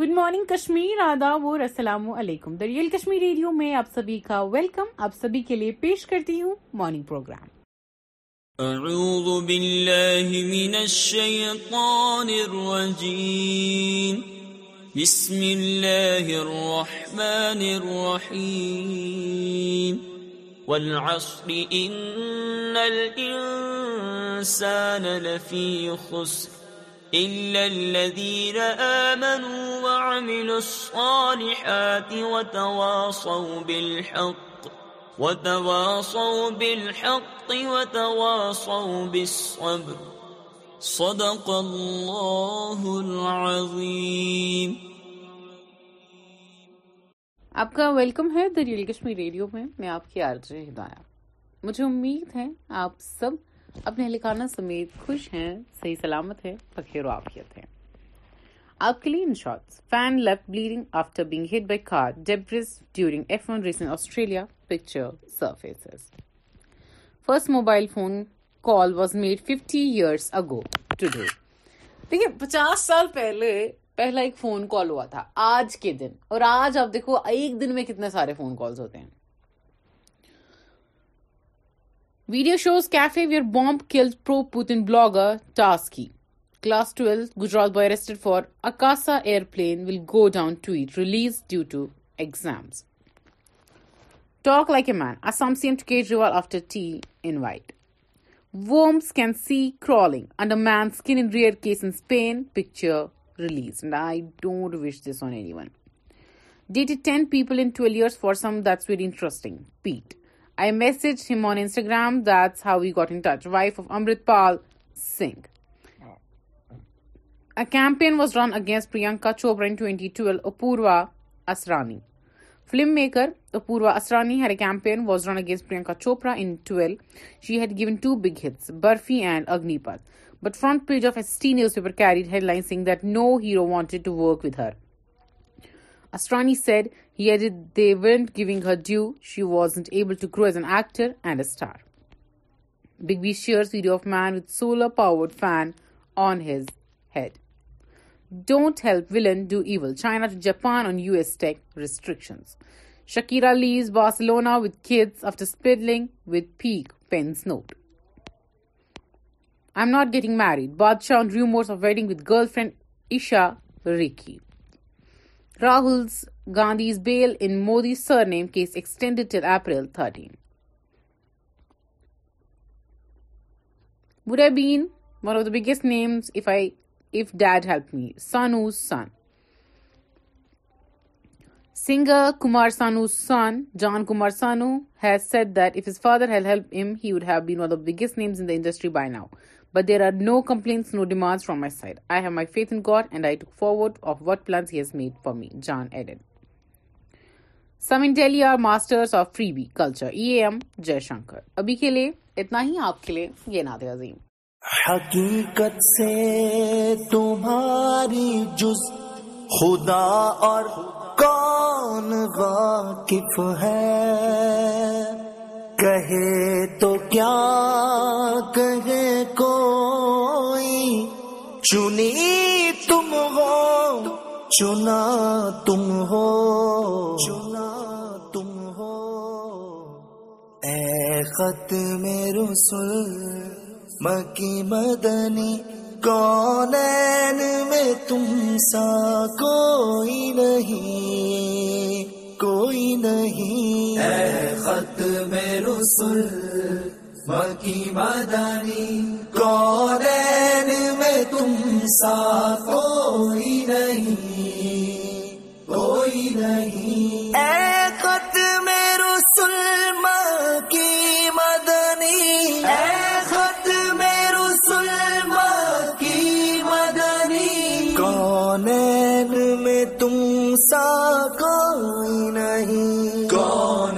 Good morning Kashmir ادا وسلام علیکم دریال کشمیر ریڈیو میں آپ سبھی کا ویلکم آپ سبھی کے لیے پیش کرتی ہوں مارننگ پروگرام اعوذ باللہ من الشیطان الرجیم بسم اللہ الرحمن الرحیم والعصر ان الانسان لفی خسر إلا الذين آمنوا وعملوا الصالحات وتواصوا وتواصوا وتواصوا بالحق بالحق بالصبر صدق آپ کا ویلکم ہے دیل کشمیر ریڈیو میں میں آپ کی عرضی ہدایہ مجھے امید ہے آپ سب اپنے خانا سمیت خوش ہیں صحیح سلامت ہے فخیر آفیت ہیں آپ کے لیے Australia picture first mobile phone call was made fifty year ago today دیکھیے پچاس سال پہلے پہلا ایک فون کال ہوا تھا آج کے دن اور آج آپ دیکھو ایک دن میں کتنے سارے فون کالز ہوتے ہیں Video shows cafe where bomb killed pro-Putin blogger Tarski. Class 12 Gujarat boy arrested for Akasa airplane will go down tweet released due to exams. Talk like a man. Assam CM to Kejriwal after tea invite. Worms can see crawling under man's skin in rare case in Spain. Picture released. And I don't wish this on anyone. Dated 10 people in 12 years for some. That's really interesting. Pete. I message him on Instagram this how we got wife of Amrit Pal Singh ڈرن against پر اپورا اسرانیسٹ پر Chopra she had given to big his Barfi and Agneepath front page of newspaper carried line do hero want with her he would gag her due she was not able to grow as an actor and a beer Siri of man solar powered fan on his head don't help villain do even China to Japan on U S tech restriction Shakira's Barcelona with kid of then with Pique پینو I not getting married Badshah on rumours video girlfriend Isha Rikhi Rahul Gandhi is bail in Modi surname case extended April thirteen would by the سنگ کمار سانو سن جان کمار سانو has set the as further has help him had have been biggest names in the industry by now but there are no complaints no demands from my side I have my faith in God and I look forward of what plans has made for me John Eden some انٹیلی are master of free be culture E M Jaishankar ابھی کے لیے اتنا ہی آپ کے لیے یہ ناد عظیم حقیقت سے تمہاری جز خدا اور کون واقف ہے کہے کہے تو کیا کوئی چنی تم تم ہو ہو چنا چنا خط رسول مکی مدنی کونین میں تم سا کوئی نہیں کوئی نہیں خط میں رسول مکی مدنی کونین میں تم سا کوئی نہیں کوئی نہیں اے خط مکی تم سا کوئی نہیں کون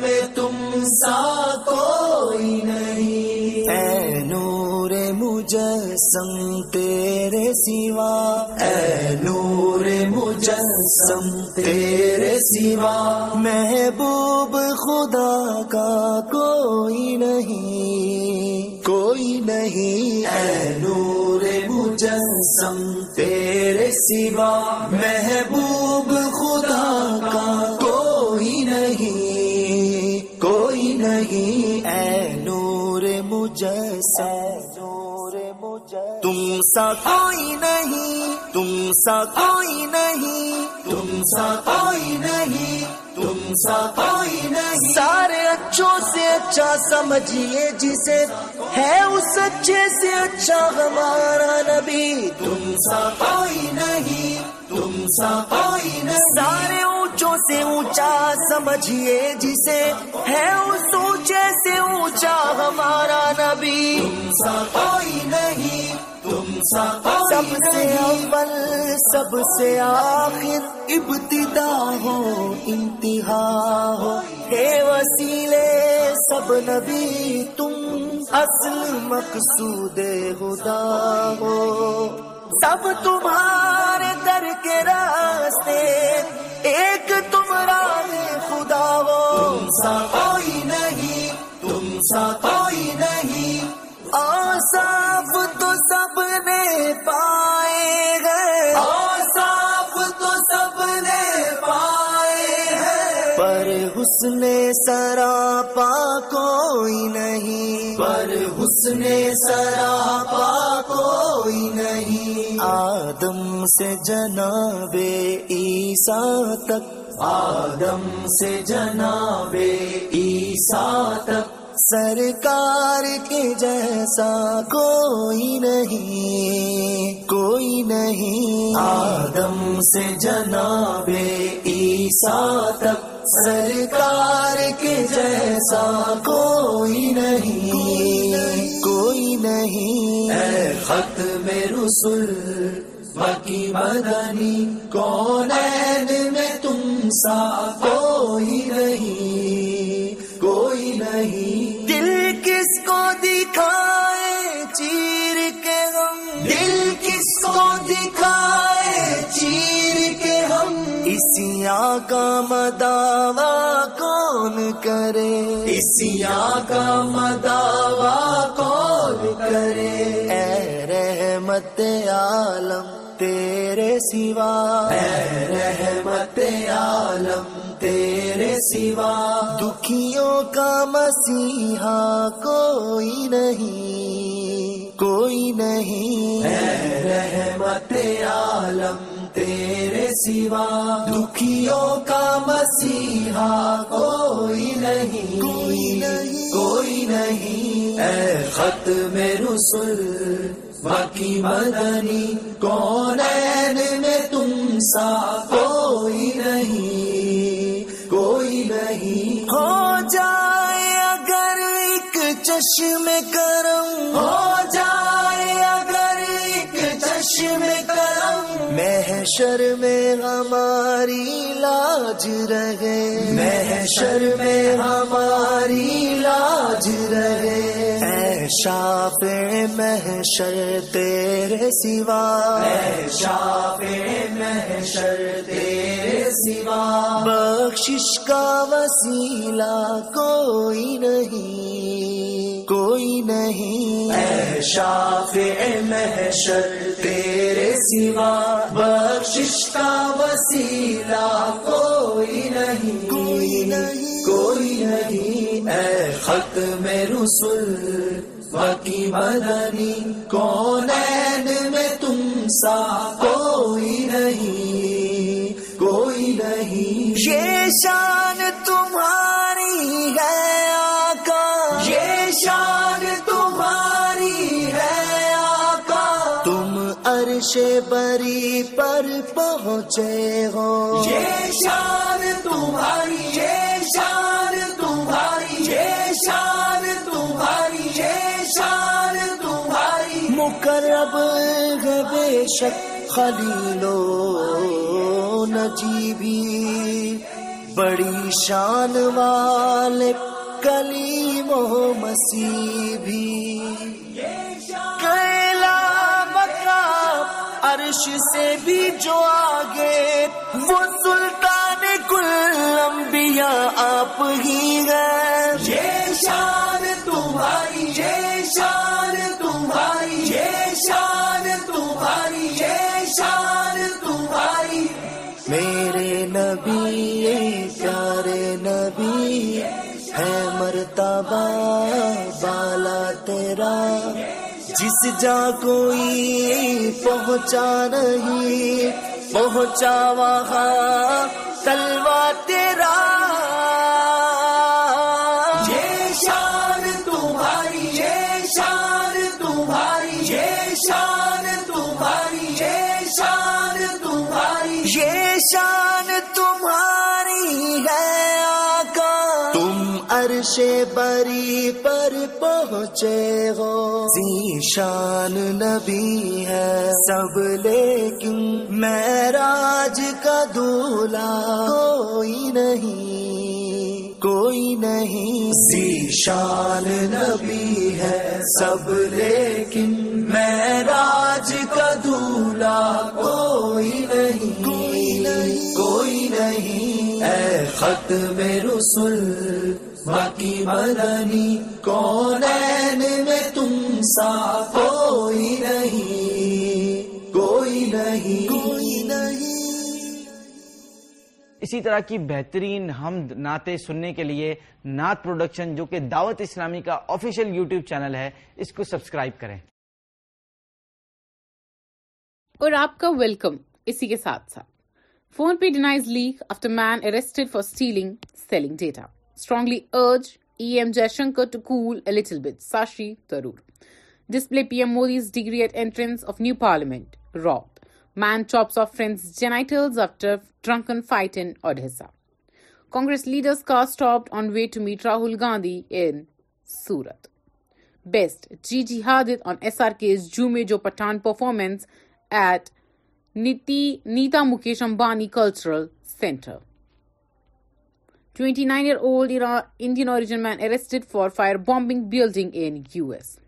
میں تم سا کوئی نہیں اے نور مجھ سم تیرے سوا اے نور مجھ تیرے سوا محبوب خدا کا کوئی نہیں کوئی نہیں اے نور مجھ سوا محبوب خدا کا کوئی نہیں کوئی نہیں اے نور مجھے نور مجھے تم سا کوئی نہیں تم سا کوئی نہیں تم سا کوئی نہیں تم سا کوئی نہیں سارے سے اچھا سمجھیے جسے ہے اس اچھے سے اچھا ہمارا نبی تم سا کوئی نہیں تم سا کوئی نہیں سارے اونچوں سے اونچا سمجھیے جسے ہے اس اونچے سے اونچا ہمارا نبی تم سا کوئی نہیں سب سے اول سب سے آخر ابتدا ہو انتہا ہو وسیلے سب نبی تم اصل مقصود خدا ہو سب تمہارے در کے راستے ایک تم سا خدا کوئی نہیں تم سا نے پائے گئے صاف تو سب نے پائے گی پر حسن نے شرا پا کو نہیں پر حسن نے سرا پا کو نہیں آدم سے جناب عیسیٰ تک آدم سے جناب عیسیٰ تک سرکار کے جیسا کوئی نہیں کوئی نہیں آدم سے جناب عیسیٰ تک سرکار کے جیسا کوئی نہیں کوئی نہیں خط میں رسول باقی مدنی کون میں تم سا کوئی نہیں کوئی نہیں دکھائے چیر کے ہم اسی کا مداوا کون کرے اسیا کا مداوا کون کرے اے رحمت عالم تیرے سوا اے رحمت عالم تیرے سوا دکھیوں کا مسیحا کوئی نہیں کوئی نہیں رہ رحمت عالم تیرے سوا دکھیوں کا مسیحا کوئی نہیں کوئی نہیں کوئی نہیں خط میں رسل باقی مدنی کون میں تم سا کوئی نہیں کوئی نہیں ہو جائے اگر ایک چشم کرم ہو محشر میں ہماری لاج رہے محشر میں ہماری لاز رے شاپ محشر تیرے سوا شاپ محشر تیرے سوا بخشش کا وسیلہ کوئی نہیں کوئی نہیں شاپ محشر تیرے سوا بخشش کا وسیلہ کوئی نہیں کوئی نہیں کوئی نہیں اے خط میں رسول مرنی کون کونین میں تم سا کوئی نہیں کوئی نہیں یہ تمہاری ہے شان تمہاری ہے آکا تم بری پر پہنچے ہو یہ شان تمہاری ہے رب بے شک خلیلو بڑی شان نو نجی بیان مسیبی کیلا مکہ عرش سے بھی جو آگے وہ سلطان کل انبیاء آپ ہی گئے شان تمہاری ہے مرتبہ بالا تیرا جس جا کوئی پہنچا نہیں پہنچا وہاں تلوا تیرا جی شان تمہاری شان تمہاری شان تمہاری شان تمہاری شان عرش بری پر پہنچے ہو شان نبی ہے سب لیکن کیوں میں راج کوئی نہیں کوئی نہیں شان نبی ہے سب لیکن کیوں میں راج کا دولا کوئی نہیں کوئی نہیں اے خط میں رسول باقی روسل میں تم سا کوئی نہیں کوئی نہیں کوئی نہیں اسی طرح کی بہترین ہم نعتیں سننے کے لیے نعت پروڈکشن جو کہ دعوت اسلامی کا آفیشیل یوٹیوب چینل ہے اس کو سبسکرائب کریں اور آپ کا ویلکم اسی کے ساتھ ساتھ PhonePe denies leak after man arrested for stealing, selling data. Strongly urge EM Jayashankar to cool a little bit. Shashi Tharoor. Display PM Modi's degree at entrance of new parliament. Robbed. Man chops off friend's genitals after drunken fight in Odisha. Congress leader's car stopped on way to meet Rahul Gandhi in Surat. Best, Gigi Hadid on SRK's Jhoome Jo Pathan performance at NITI Nita Mukesh Ambani cultural centre twenty nine year old Indian origin man for fire bombing building in U S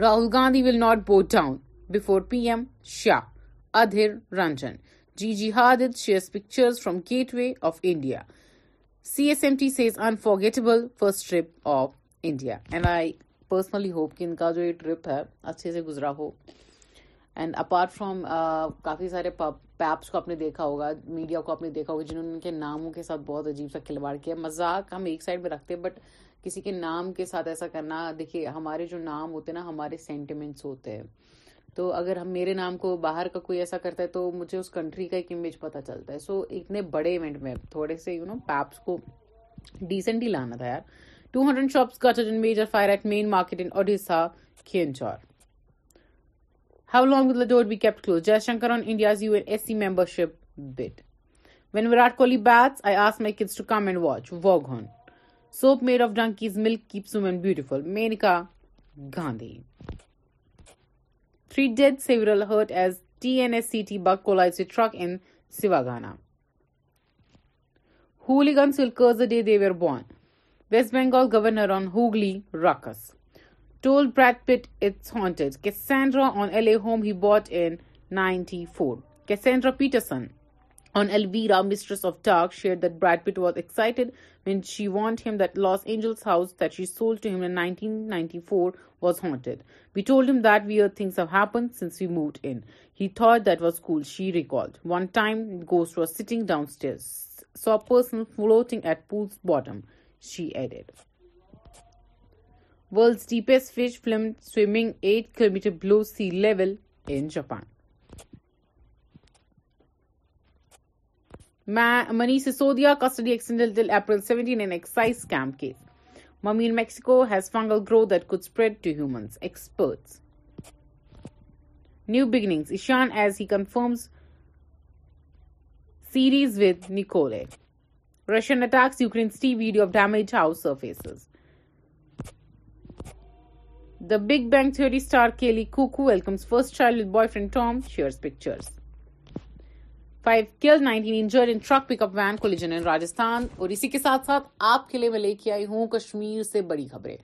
Rahul Gandhi will not bow down before P M Shah ادھر رنجن جی جی ہارد shares pictures from gateway of India C S M T says unforgettable first trip of India and I personally hope کہ ان کا جو یہ trip ہے اچھے سے گزرا ہو اینڈ اپارٹ فرام کافی سارے پیپس کو آپ نے دیکھا ہوگا میڈیا کو آپ نے دیکھا ہوگا جنہوں نے ان کے ناموں کے ساتھ بہت عجیب سا کھلواڑ کیا مزاق ہم ایک سائڈ میں رکھتے ہیں بٹ کسی کے نام کے ساتھ ایسا کرنا دیکھیے ہمارے جو نام ہوتے ہیں نا ہمارے سینٹیمنٹس ہوتے ہیں تو اگر ہم میرے نام کو باہر کا کوئی ایسا کرتا ہے تو مجھے اس کنٹری کا ایک امیج پتا چلتا ہے سو اتنے بڑے ایونٹ میں تھوڑے سے یو نو پیپس کو ڈیسنٹلی لانا تھا یار ٹو ہنڈریڈ شاپس کا major fire at main market in Odisha کھینچور who long we کیپلز جی شنکر آن انڈیا میں گول governor on Hooghly rocks told Brad Pitt it's haunted. Cassandra on LA home he bought in 1994. Cassandra Peterson on Elvira, Mistress of Dark, shared that Brad Pitt was excited when she warned him that Los Angeles house that she sold to him in 1994 was haunted. We told him that weird things have happened since we moved in. He thought that was cool, she recalled. One time, the ghost was sitting downstairs, saw a person floating at pool's bottom, she added. World's deepest fish film swimming eight kilometre below sea level custody April اپریلٹیز in Mexico has fungal grow confirms series with نکولے Russian attacks of damage house surfaces the big bang three star کے لی code with boyfriend Tom in Rajasthan اور اسی کے ساتھ آپ کے لیے میں لے کے بڑی خبریں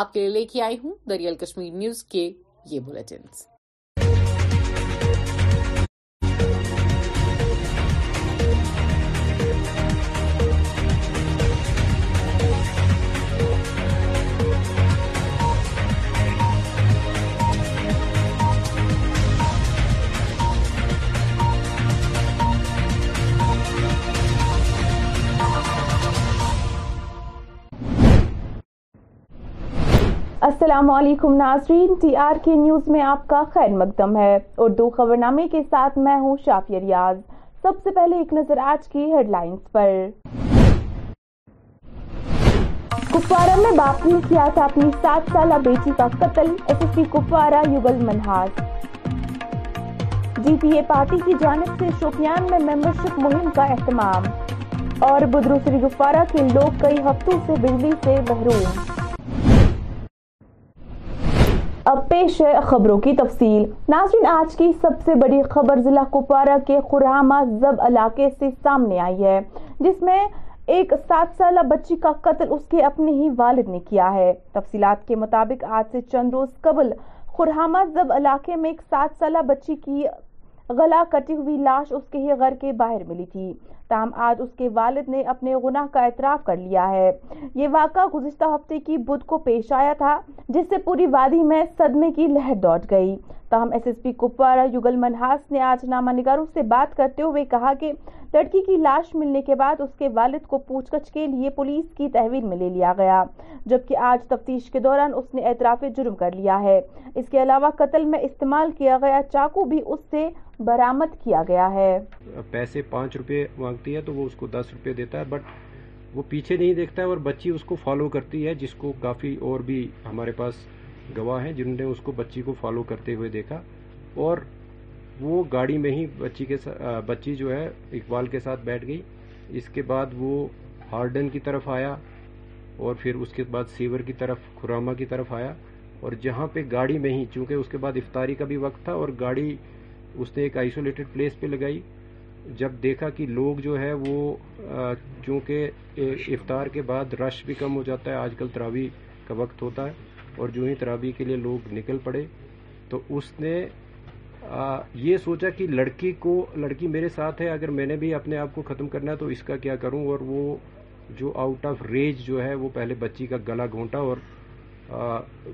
آپ کے لیے لے کے آئی ہوں دریال کشمیر نیوز کے یہ بلٹنس السلام علیکم ناظرین ٹی آر کے نیوز میں آپ کا خیر مقدم ہے اور دو خبر نامے کے ساتھ میں ہوں شافی ریاض سب سے پہلے ایک نظر آج کی ہیڈ لائنز پر کپوارہ میں کیا تھا اپنی سات سالہ بیٹی کا قتل S Kupwara Yougal Manhas G P A party کی جانب سے شوپیان میں ممبرشپ مہم کا اہتمام اور بدروسری گفوارہ کے لوگ کئی ہفتوں سے بجلی سے محروم اب پیش ہے خبروں کی تفصیل ناظرین آج کی سب سے بڑی خبر ضلع کپوارہ کے خرامہ زب علاقے سے سامنے آئی ہے جس میں ایک سات سالہ بچی کا قتل اس کے اپنے ہی والد نے کیا ہے تفصیلات کے مطابق آج سے چند روز قبل خورہما زب علاقے میں ایک سات سالہ بچی کی گلا کٹی ہوئی لاش اس کے ہی گھر کے باہر ملی تھی تاہم آج اس کے والد نے اپنے گناہ کا اعتراف کر لیا ہے یہ واقعہ گزشتہ ہفتے کی بدھ کو پیش آیا تھا جس سے پوری وادی میں صدمے کی لہر دوٹ گئی تاہم S S P Kupwara Yougal Manhas نے آج نامہ نگاروں سے بات کرتے ہوئے کہا کہ لڑکی کی لاش ملنے کے بعد اس کے والد کو پوچھ گچھ کے لیے پولیس کی تحویل میں لے لیا گیا جبکہ آج تفتیش کے دوران اس نے اعتراف جرم کر لیا ہے اس کے علاوہ قتل میں استعمال کیا گیا چاقو بھی اس سے برامت کیا گیا ہے پیسے پانچ روپے ہے تو وہ اس کو دس روپے دیتا ہے بٹ وہ پیچھے نہیں دیکھتا ہے اور بچی اس کو کو فالو کرتی ہے جس کافی اور بھی ہمارے پاس گواہ ہیں جنہوں نے اس کو بچی کو فالو کرتے ہوئے دیکھا اور وہ گاڑی میں ہی بچی کے بچی جو ہے اقبال کے ساتھ بیٹھ گئی اس کے بعد وہ ہارڈن کی طرف آیا اور پھر اس کے بعد سیور کی طرف خوراما کی طرف آیا اور جہاں پہ گاڑی میں ہی چونکہ اس کے بعد افطاری کا بھی وقت تھا اور گاڑی اس نے ایک آئسولیٹڈ پلیس پہ لگائی جب دیکھا کہ لوگ جو ہے وہ چونکہ افطار کے بعد رش بھی کم ہو جاتا ہے آج کل تراوی کا وقت ہوتا ہے اور جو ہی تراوی کے لیے لوگ نکل پڑے تو اس نے یہ سوچا کہ لڑکی کو لڑکی میرے ساتھ ہے اگر میں نے بھی اپنے آپ کو ختم کرنا ہے تو اس کا کیا کروں اور وہ جو آؤٹ آف ریج جو ہے وہ پہلے بچی کا گلا گھونٹا اور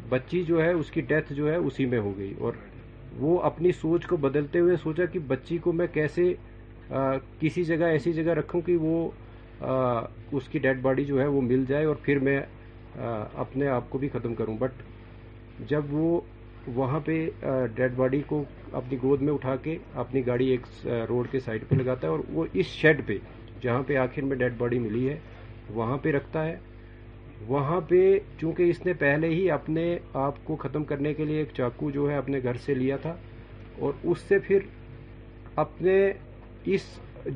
بچی جو ہے اس کی ڈیتھ جو ہے اسی میں ہو گئی اور وہ اپنی سوچ کو بدلتے ہوئے سوچا کہ بچی کو میں کیسے کسی جگہ ایسی جگہ رکھوں کہ وہ اس کی ڈیڈ باڈی جو ہے وہ مل جائے اور پھر میں اپنے آپ کو بھی ختم کروں بٹ جب وہ وہاں پہ ڈیڈ باڈی کو اپنی گود میں اٹھا کے اپنی گاڑی ایک روڈ کے سائڈ پہ لگاتا ہے اور وہ اس شیڈ پہ جہاں پہ آخر میں ڈیڈ باڈی ملی ہے وہاں پہ رکھتا ہے وہاں پہ چونکہ اس نے پہلے ہی اپنے آپ کو ختم کرنے کے لیے ایک چاقو جو ہے اپنے گھر سے لیا تھا اور اس سے پھر اپنے اس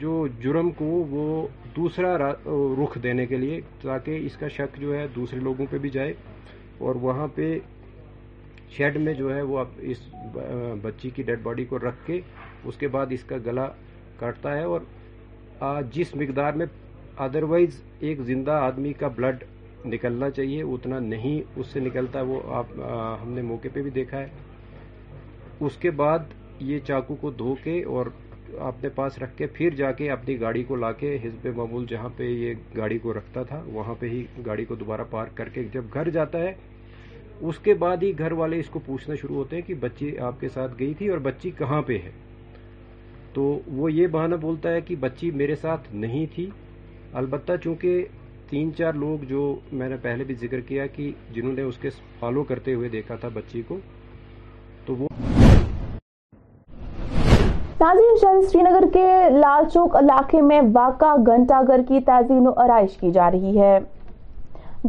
جو جرم کو وہ دوسرا رخ دینے کے لیے تاکہ اس کا شک جو ہے دوسرے لوگوں پہ بھی جائے اور وہاں پہ شیڈ میں جو ہے وہ اب اس بچی کی ڈیڈ باڈی کو رکھ کے اس کے بعد اس کا گلا کاٹتا ہے اور جس مقدار میں ادروائز ایک زندہ آدمی کا بلڈ نکلنا چاہیے اتنا نہیں اس سے نکلتا وہ آپ ہم نے موقع پہ بھی دیکھا ہے اس کے بعد یہ چاقو کو دھو کے اور اپنے پاس رکھ کے پھر جا کے اپنی گاڑی کو لا کے حزب معمول جہاں پہ یہ گاڑی کو رکھتا تھا وہاں پہ ہی گاڑی کو دوبارہ پارک کر کے جب گھر جاتا ہے اس کے بعد ہی گھر والے اس کو پوچھنا شروع ہوتے ہیں کہ بچی آپ کے ساتھ گئی تھی اور بچی کہاں پہ ہے تو وہ یہ بہانہ بولتا ہے کہ بچی میرے ساتھ نہیں تھی البتہ چونکہ تین چار لوگ جو میں نے پہلے بھی ذکر کیا کہ جنہوں نے اس کے فالو کرتے ہوئے دیکھا تھا بچی کو تو وہ شہر سری نگر کے لال چوک علاقے میں واقع گھنٹہ گھر کی تعظیم و آرائش کی جا رہی ہے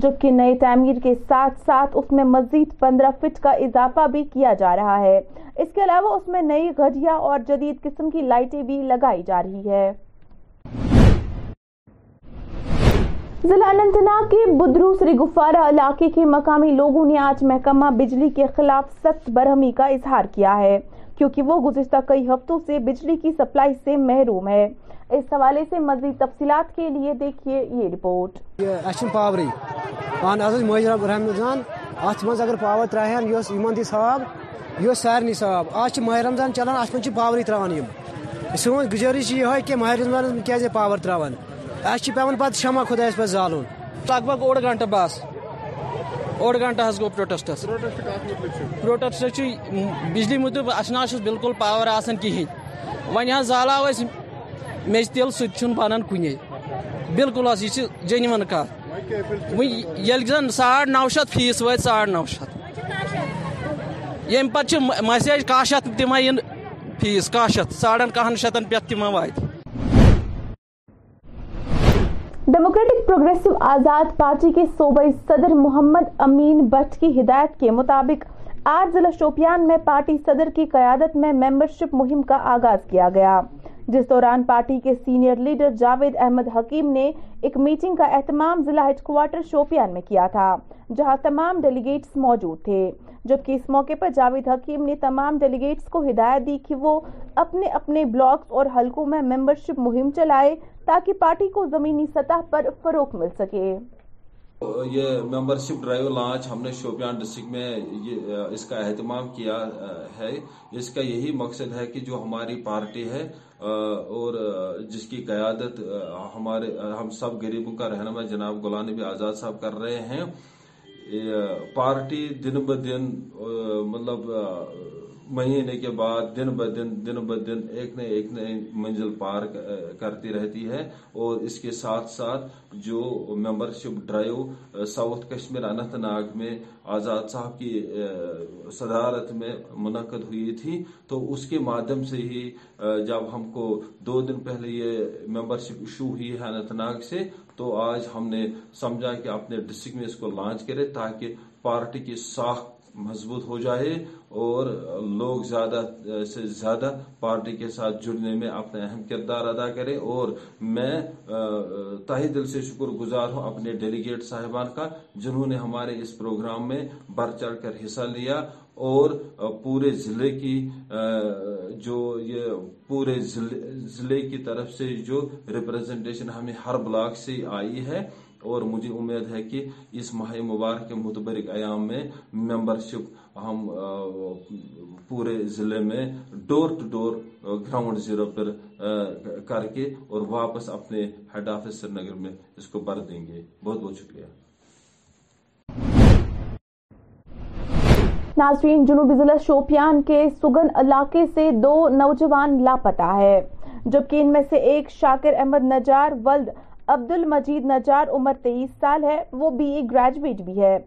جبکہ نئے تعمیر کے ساتھ ساتھ اس میں مزید پندرہ فٹ کا اضافہ بھی کیا جا رہا ہے اس کے علاوہ اس میں نئی گھڑیا اور جدید قسم کی لائٹیں بھی لگائی جا رہی ہے ضلع اننت کے بدرو سری گفارہ علاقے کے مقامی لوگوں نے آج محکمہ بجلی کے خلاف سخت برہمی کا اظہار کیا ہے کیونکہ وہ گزشتہ کئی ہفتوں سے بجلی کی سپلائی سے محروم ہے اس حوالے سے مزید تفصیلات کے لیے دیکھیے یہ رپورٹ ات پاوری اگر پاور تراہن یہ صاحب یہ سارے صاحب آج ماہ رمضان چلان ات منچ پاؤن کہ ماہ رمضان پاور پاؤن اہس پہ شمع خدا پہ زالون لگ بھگ اوڑ گھنٹہ بس اوڑ گنٹہ گو پروٹسٹس پروٹسٹ بجلی مطلب اہم اچھا بالکل پاور کہین ون حص زالو تیل تل سنان کنے بالکل جنون کت یل زن ساڑ نو فیس و ساڑ نو یم پتہ مسیج کاہ شی تمہ فیس کاہ ساڑن کہن شتن پہ وات ڈیموکریٹک پروگریسو آزاد پارٹی کے صوبائی صدر محمد امین بٹ کی ہدایت کے مطابق آج ضلع شوپیان میں پارٹی صدر کی قیادت میں ممبرشپ مہم کا آغاز کیا گیا جس دوران پارٹی کے سینئر لیڈر جاوید احمد حکیم نے ایک میٹنگ کا اہتمام ضلع ہیڈ کوارٹر شوپیان میں کیا تھا جہاں تمام ڈیلیگیٹس موجود تھے جبکہ اس موقع پر جاوید حکیم نے تمام ڈیلیگیٹس کو ہدایت دی کہ وہ اپنے اپنے بلاکس اور حلقوں میں ممبرشپ مہم چلائے تاکہ پارٹی کو زمینی سطح پر فروغ مل سکے یہ ممبرشپ ڈرائیو لانچ ہم نے شوپیان ڈسٹرکٹ میں اس کا اہتمام کیا ہے اس کا یہی مقصد ہے کہ جو ہماری پارٹی ہے اور جس کی قیادت ہمارے ہم سب غریبوں کا رہنما جناب غلام نبی آزاد صاحب کر رہے ہیں پارٹی دن ب دن مطلب مہینے کے بعد دن بہ دن دن بہ دن ایک نئے ایک نئے منزل پار کرتی رہتی ہے اور اس کے ساتھ ساتھ جو membership drive south Kashmir Anantnag میں آزاد صاحب کی صدارت میں منعقد ہوئی تھی تو اس کے مادھیم سے ہی جب ہم کو دو دن پہلے یہ ممبرشپ ایشو ہوئی ہے اننت ناگ سے تو آج ہم نے سمجھا کہ اپنے ڈسٹرکٹ میں اس کو لانچ کرے تاکہ پارٹی کی ساخت مضبوط ہو جائے اور لوگ زیادہ سے زیادہ پارٹی کے ساتھ جڑنے میں اپنے اہم کردار ادا کرے اور میں تاہی دل سے شکر گزار ہوں اپنے ڈیلیگیٹ صاحبان کا جنہوں نے ہمارے اس پروگرام میں بڑھ چڑھ کر حصہ لیا اور پورے ضلع کی جو یہ پورے ضلع کی طرف سے جو ریپرزنٹیشن ہمیں ہر بلاک سے آئی ہے اور مجھے امید ہے کہ اس ماہ مبارک کے متبرک ایام میں ممبرشپ ہم پورے ضلع میں door to door ground zero پر کر کے اور واپس اپنے ہیڈ آفس میں اس کو بھر دیں گے بہت بہت شکریہ ناظرین جنوبی ضلع شوپیان کے سگن علاقے سے دو نوجوان لاپتہ ہے جبکہ ان میں سے ایک شاکر احمد نجار ولد عبد المجید نجار عمر تیئیس سال ہے وہ بی اے گریجویٹ بھی ہے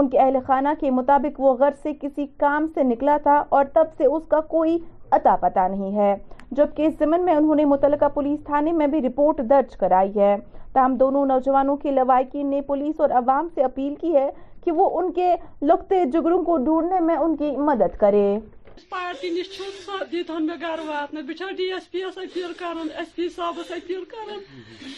ان کے اہل خانہ کے مطابق وہ غر سے کسی کام سے نکلا تھا اور تب سے اس کا کوئی اتا پتا نہیں ہے جبکہ زمن میں انہوں نے متعلقہ پولیس تھانے میں بھی رپورٹ درج کرائی ہے تاہم دونوں نوجوانوں کے لوائقین نے پولیس اور عوام سے اپیل کی ہے کہ وہ ان کے لکتے جگروں کو ڈھونڈنے میں ان کی مدد کرے پارٹی نش چیتہ میرے گھر وات بہت ڈی ایس پی یس اپیل کران ایس پی صاحب اپیل کران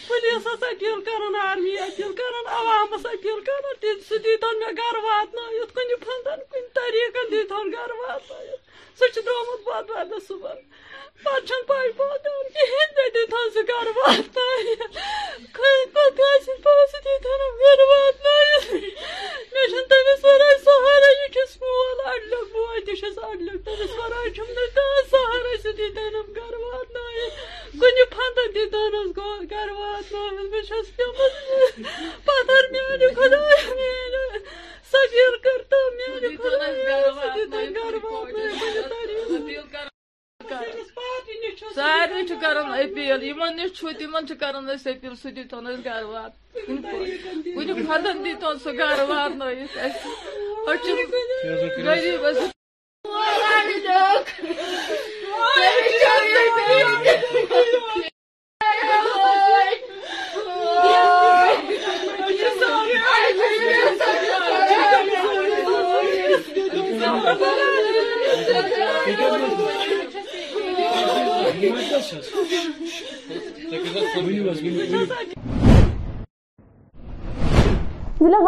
پولیس یل کران آرمی اپیل کران عوامس اپیل كر سہ دیت میرے گھر واتن كن طریقہ دیتہن گھر واتن سہر دادی صبح کھی وات گ تمے سکول اڈلی بوائے تو سارے گھر واتن کن فی دنگ گھر وات بہت خدا سارن سے اپیل تمہ اپل سیتنس گر وار کنیک فرن دیتہ سہ گر و غریب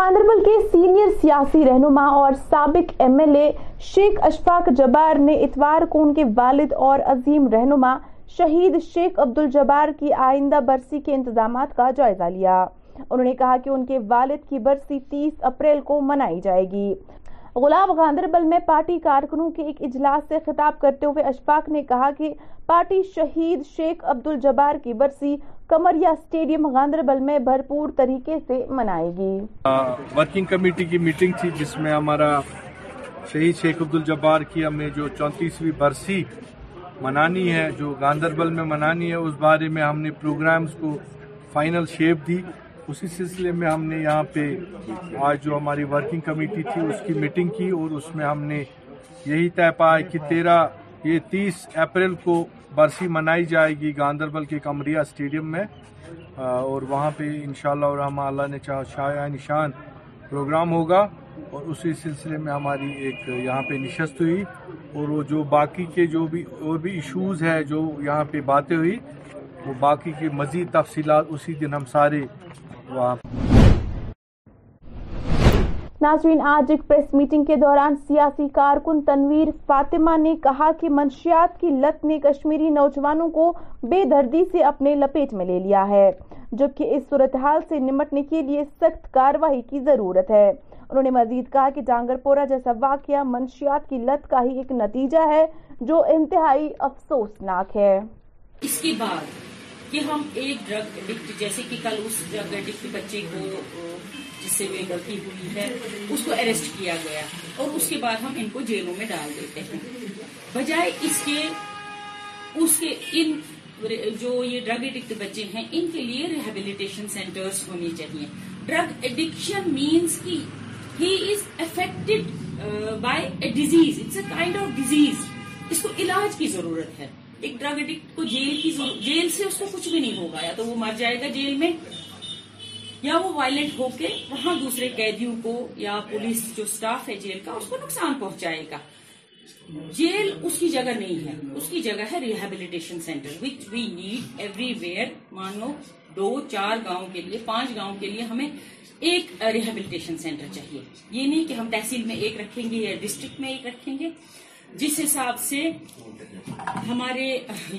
گاندربل کے سینئر سیاسی رہنما اور سابق M L A Sheikh Ashfaq Jabbar نے اتوار کو ان کے والد اور عظیم رہنما شہید شیخ عبد الجبار کی آئندہ برسی کے انتظامات کا جائزہ لیا انہوں نے کہا کہ ان کے والد کی برسی تیس اپریل کو منائی جائے گی گلاب گاندربل میں پارٹی کارکنوں کے ایک اجلاس سے خطاب کرتے ہوئے اشفاق نے کہا کہ پارٹی شہید شیخ عبد الجبار کی برسی کمریا سٹیڈیم گاندربل میں بھرپور طریقے سے منائے گی ورکنگ کمیٹی کی میٹنگ تھی جس میں ہمارا شہید شیخ عبد الجبار کی ہمیں جو چونتیسویں برسی منانی ہے جو گاندربل میں منانی ہے اس بارے میں ہم نے پروگرامز کو فائنل شیپ دی اسی سلسلے میں ہم نے یہاں پہ آج جو ہماری ورکنگ کمیٹی تھی اس کی میٹنگ کی اور اس میں ہم نے یہی طے پایا کہ تیرہ یہ تیس اپریل کو برسی منائی جائے گی گاندربل کے کمریا اسٹیڈیم میں اور وہاں پہ ان شاء اللہ نے چاہ شاہ نشان پروگرام ہوگا اور اسی سلسلے میں ہماری ایک یہاں پہ نشست ہوئی اور وہ جو باقی کے جو بھی اور بھی ایشوز ہے جو یہاں پہ باتیں ہوئی وہ باقی کے مزید تفصیلات اسی دن ہم سارے ناظرین آج ایک پریس میٹنگ کے دوران سیاسی کارکن تنویر فاطمہ نے کہا کہ منشیات کی لت نے کشمیری نوجوانوں کو بے دردی سے اپنے لپیٹ میں لے لیا ہے جبکہ اس صورتحال سے نمٹنے کے لیے سخت کاروائی کی ضرورت ہے انہوں نے مزید کہا کہ پورا جیسا واقعہ منشیات کی لت کا ہی ایک نتیجہ ہے جو انتہائی افسوسناک ہے اس کہ ہم ایک ڈرگ ایڈکٹ جیسے کہ کل اس ڈرگ ایڈکٹ بچے کو جس سے میں غلطی ہوئی ہے اس کو اریسٹ کیا گیا اور اس کے بعد ہم ان کو جیلوں میں ڈال دیتے ہیں بجائے اس کے اس کے ان جو یہ ڈرگ ایڈکٹ بچے ہیں ان کے لیے ریہیبلیٹیشن سینٹرز ہونے چاہیے ڈرگ ایڈکشن مینس کی he is affected by a disease it's a kind of disease اس کو علاج کی ضرورت ہے ایک ڈرگ کو جیل کی جیل سے اس کو کچھ بھی نہیں ہوگا یا تو وہ مر جائے گا جیل میں یا وہ وائلنٹ ہو کے وہاں دوسرے قیدیوں کو یا پولیس جو سٹاف ہے جیل کا اس کو نقصان پہنچائے گا جیل اس کی جگہ نہیں ہے اس کی جگہ ہے rehabilitation centre which we need everywhere مانو دو چار گاؤں کے لیے پانچ گاؤں کے لیے ہمیں ایک ریہیبلیٹیشن سینٹر چاہیے یہ نہیں کہ ہم تحصیل میں ایک رکھیں گے یا ڈسٹرکٹ میں ایک رکھیں گے جس حساب سے ہمارے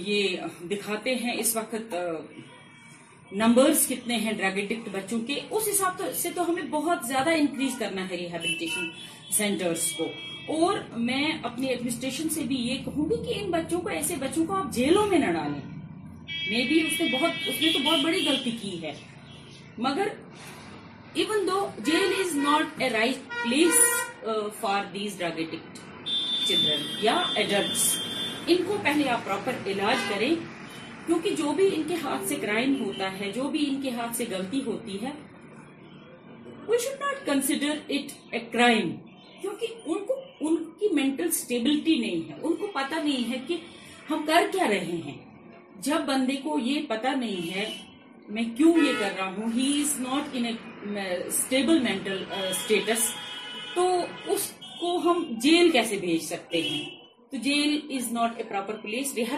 یہ دکھاتے ہیں اس وقت نمبرز کتنے ہیں ڈرگ ایڈکٹ بچوں کے اس حساب سے تو ہمیں بہت زیادہ انکریز کرنا ہے ریہیبلیٹیشن سینٹرز کو اور میں اپنی ایڈمنسٹریشن سے بھی یہ کہوں گی کہ ان بچوں کو ایسے بچوں کو آپ جیلوں میں نہ ڈالیں میں بھی اس نے تو بہت بڑی غلطی کی ہے مگر even the jail is not a right place for these drug addict children یا ایڈلٹس ان کو پہلے آپ پراپر علاج کریں کیونکہ جو بھی ان کے ہاتھ سے کرائم ہوتا ہے جو بھی ان کے ہاتھ سے گلتی ہوتی ہے کیونکہ ان کو ان کی مینٹل اسٹیبلٹی نہیں ہے ان کو پتا نہیں ہے کہ ہم کر کیا رہے ہیں جب بندے کو یہ پتا نہیں ہے میں کیوں یہ کر رہا ہوں he is not stable mental status تو اس کو ہم جیل کیسے بھیج سکتے ہیں تو جیل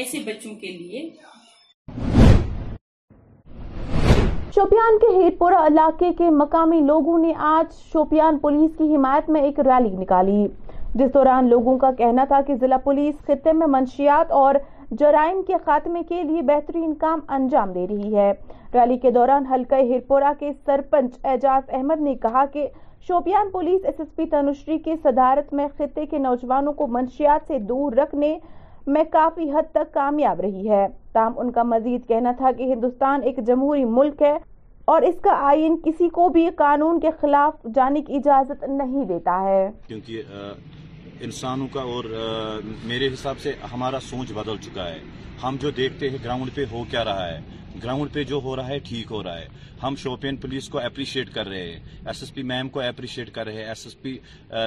ایسے بچوں کے لیے شوپیان کے پورا علاقے کے مقامی لوگوں نے آج شوپیان پولیس کی حمایت میں ایک ریلی نکالی جس دوران لوگوں کا کہنا تھا کہ ضلع پولیس خطے میں منشیات اور جرائم کے خاتمے کے لیے بہترین کام انجام دے رہی ہے ریلی کے دوران حلقہ ہیرپور کے سرپنچ اعجاز احمد نے کہا کہ Shopian police S S P Tanushree کے صدارت میں خطے کے نوجوانوں کو منشیات سے دور رکھنے میں کافی حد تک کامیاب رہی ہے تاہم ان کا مزید کہنا تھا کہ ہندوستان ایک جمہوری ملک ہے اور اس کا آئین کسی کو بھی قانون کے خلاف جانے کی اجازت نہیں دیتا ہے کیونکہ انسانوں کا اور میرے حساب سے ہمارا سوچ بدل چکا ہے ہم جو دیکھتے ہیں گراؤنڈ پہ ہو کیا رہا ہے گراؤنڈ پہ جو ہو رہا ہے ٹھیک ہو رہا ہے ہم شوپین پولیس کو اپریشیٹ کر رہے ہیں ایس ایس پی میم کو اپریشیٹ کر رہے ہیں ایس ایس پی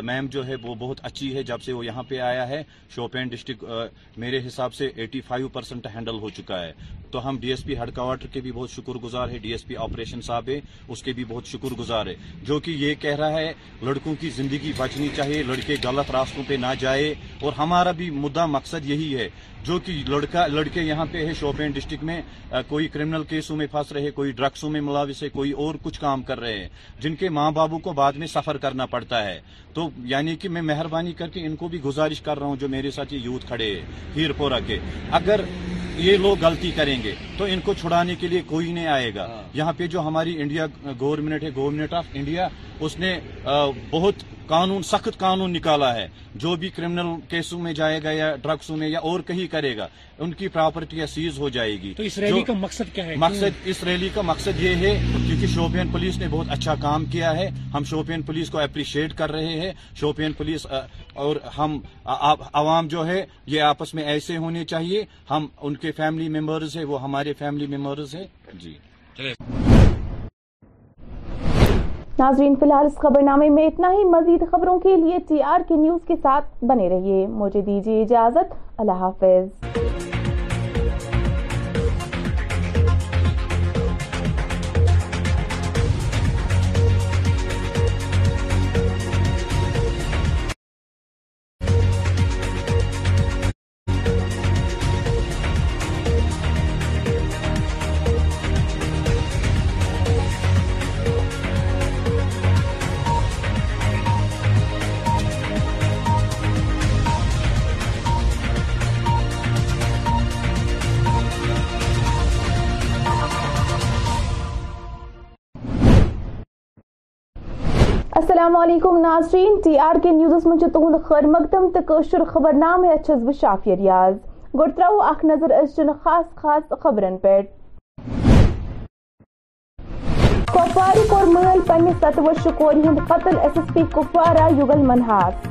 میم جو ہے وہ بہت اچھی ہے جب سے وہ یہاں پہ آیا ہے شوپین ڈسٹرکٹ میرے حساب سے ایٹی فائیو پرسینٹ ہینڈل ہو چکا ہے تو ہم D S P head quarter کے بھی بہت شکر گزار ہے ڈی ایس پی آپریشن صاحب ہے اس کے بھی بہت شکر گزار ہے جو کہ یہ کہہ رہا ہے لڑکوں کی زندگی بچنی چاہیے لڑکے غلط راستوں پہ نہ جائے اور ہمارا بھی مدعا مقصد یہی ہے جو کہ لڑکا لڑکے یہاں پہ ہے شوپین ڈسٹرکٹ میں کوئی کرمنل کیسوں میں پھنس رہے کوئی ڈرگسوں میں ملاوث ہے کوئی اور کچھ کام کر رہے ہیں جن کے ماں بابو کو بعد میں سفر کرنا پڑتا ہے تو یعنی کہ میں مہربانی کر کے ان کو بھی گزارش کر رہا ہوں جو میرے ساتھ یہ یوتھ کھڑے ہیں ہیر پورا کے اگر یہ لوگ غلطی کریں گے تو ان کو چھڑانے کے لیے کوئی نہیں آئے گا ہاں۔ یہاں پہ جو ہماری انڈیا گورمنٹ ہے گورنمنٹ آف انڈیا اس نے بہت قانون سخت قانون نکالا ہے جو بھی کرمنل کیسوں میں جائے گا یا ڈرگسوں میں یا اور کہیں کرے گا ان کی پراپرٹیاں سیز ہو جائے گی تو اس ریلی کا مقصد کیا ہے مقصد اس ریلی کا مقصد یہ ہے کیونکہ شوپین پولیس نے بہت اچھا کام کیا ہے ہم شوپین پولیس کو اپریشیٹ کر رہے ہیں شوپین پولیس اور ہم عوام جو ہے یہ آپس میں ایسے ہونے چاہیے ہم ان کے فیملی ممبرز ہیں وہ ہمارے فیملی ممبرز ہیں جی فی الحال اس خبر نامے میں اتنا ہی مزید خبروں کے لیے ٹی آر کی نیوز کے ساتھ بنے رہیے مجھے دیجیے اجازت اللہ حافظ السلام علیکم ناظرین ٹی آر کے نیوزس من تہ خیر مقدم تو ریاض گو ترو اخ نظر ازچن خاص خاص خبرن پہ کپوار کور پنہ کور ہند قتل S S P Kupwara Yugal Minhas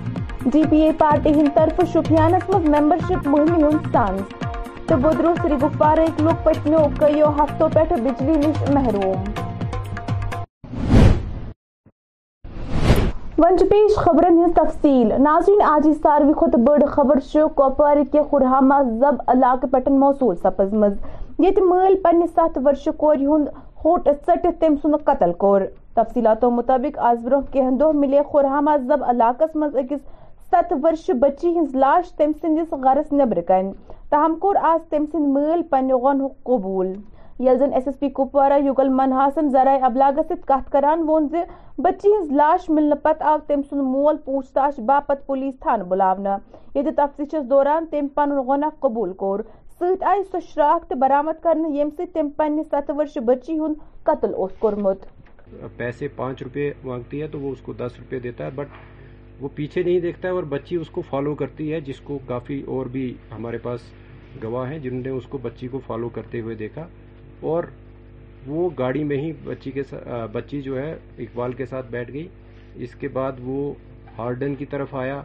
D P A party ہند طرف شپیانس مز ممبر شپ مہم سنز تو بدرو سری لوگ گفوارک کئیو ہفتوں بجلی نش محروم ونچ پیش خبرن تفصیل ناظرین آجی ساروی کھت بڑ خبر کپوار خرہامہ زب علاقہ پیٹن موصول سپز مز یت مل پنہ ست ورش کور ہوٹ چٹھ تم قتل کور تفصیلاتوں مطابق آز بر كی دہ ملے خورہامہ ذب علاق اکس ست ورش بچی ہز لاش تم سندس غرس کن تاہم کور آز تم سند مل پنہ غنق قبول یلزن S S P Kupwara Yougal منحاسن ذرائع ابلاغ ست کت کران وون بچی ہن لاش ملن پت آو تم سن مول پوچھ تاچھ باپت پولیس تھان بلاونا یت تفتیشس دوران تم پن غنف قبول کور ست آئی سو شراخت برامد کرنے یم سے تم پن ست ورش بچی ہن قتل اوس کرمت پیسے پانچ روپے مانگتی ہے تو وہ اس کو دس روپے دیتا ہے بٹ وہ پیچھے نہیں دیکھتا ہے اور بچی اس کو فالو کرتی ہے جس کو کافی اور بھی ہمارے پاس گواہ ہیں جنہوں نے اس کو بچی کو فالو کرتے ہوئے دیکھا اور وہ گاڑی میں ہی بچی کے بچی جو ہے اقبال کے ساتھ بیٹھ گئی اس کے بعد وہ ہارڈن کی طرف آیا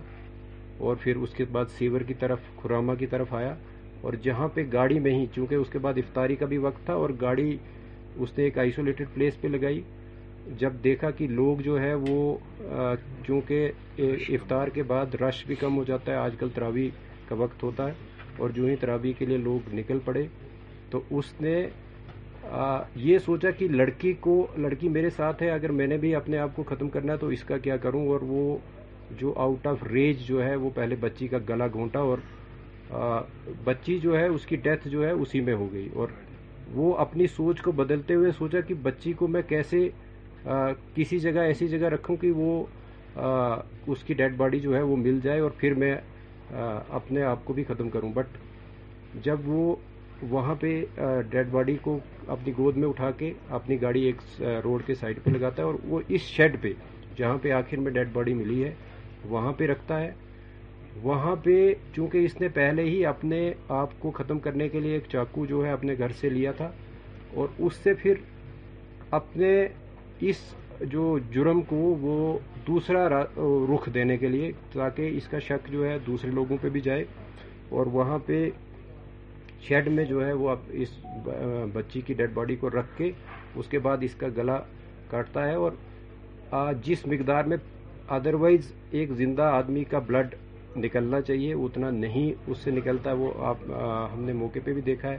اور پھر اس کے بعد سیور کی طرف خرامہ کی طرف آیا اور جہاں پہ گاڑی میں ہی چونکہ اس کے بعد افطاری کا بھی وقت تھا اور گاڑی اس نے ایک آئسولیٹڈ پلیس پہ لگائی جب دیکھا کہ لوگ جو ہے وہ چونکہ افطار کے بعد رش بھی کم ہو جاتا ہے آج کل تراوی کا وقت ہوتا ہے اور جو ہی تراوی کے لیے لوگ نکل پڑے تو اس نے یہ سوچا کہ لڑکی کو لڑکی میرے ساتھ ہے اگر میں نے بھی اپنے آپ کو ختم کرنا ہے تو اس کا کیا کروں اور وہ جو آؤٹ آف ریج جو ہے وہ پہلے بچی کا گلا گھونٹا اور بچی جو ہے اس کی ڈیتھ جو ہے اسی میں ہو گئی اور وہ اپنی سوچ کو بدلتے ہوئے سوچا کہ بچی کو میں کیسے کسی جگہ ایسی جگہ رکھوں کہ وہ اس کی ڈیڈ باڈی جو ہے وہ مل جائے اور پھر میں اپنے آپ کو بھی ختم کروں بٹ جب وہ وہاں پہ ڈیڈ باڈی کو اپنی گود میں اٹھا کے اپنی گاڑی ایک روڈ کے سائڈ پہ لگاتا ہے اور وہ اس شیڈ پہ جہاں پہ آخر میں ڈیڈ باڈی ملی ہے وہاں پہ رکھتا ہے وہاں پہ چونکہ اس نے پہلے ہی اپنے آپ کو ختم کرنے کے لیے ایک چاقو جو ہے اپنے گھر سے لیا تھا اور اس سے پھر اپنے اس جو جرم کو وہ دوسرا رخ دینے کے لیے تاکہ اس کا شک جو ہے دوسرے لوگوں پہ بھی جائے اور وہاں پہ شیڈ میں جو ہے وہ اس بچی کی ڈیڈ باڈی کو رکھ کے اس کے بعد اس کا گلا کاٹتا ہے اور جس مقدار میں ادروائز ایک زندہ آدمی کا بلڈ نکلنا چاہیے اتنا نہیں اس سے نکلتا وہ آپ ہم نے موقع پہ بھی دیکھا ہے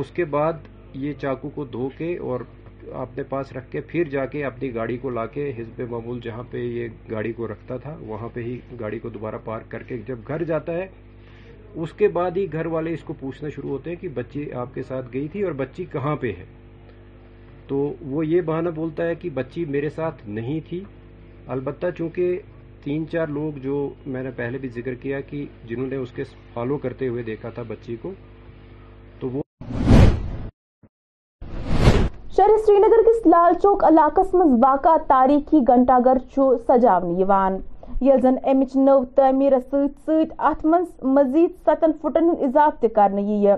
اس کے بعد یہ چاقو کو دھو کے اور اپنے پاس رکھ کے پھر جا کے اپنی گاڑی کو لا کے حزب معمول جہاں پہ یہ گاڑی کو رکھتا تھا وہاں پہ ہی گاڑی کو دوبارہ پارک کر کے جب گھر جاتا ہے اس کے بعد ہی گھر والے اس کو پوچھنا شروع ہوتے ہیں کہ بچی آپ کے ساتھ گئی تھی اور بچی کہاں پہ ہے تو وہ یہ بہانہ بولتا ہے کہ بچی میرے ساتھ نہیں تھی البتہ چونکہ تین چار لوگ جو میں نے پہلے بھی ذکر کیا کہ جنہوں نے اس کے فالو کرتے ہوئے دیکھا تھا بچی کو تو وہ شہر سری نگر کے لال چوک واقع میں گھنٹہ گھر چو سجاونی یس زن منٛز مٔزیٖد سَتَن فُٹَن ہُنٛد اِضافہٕ تہِ مزید یِیہِ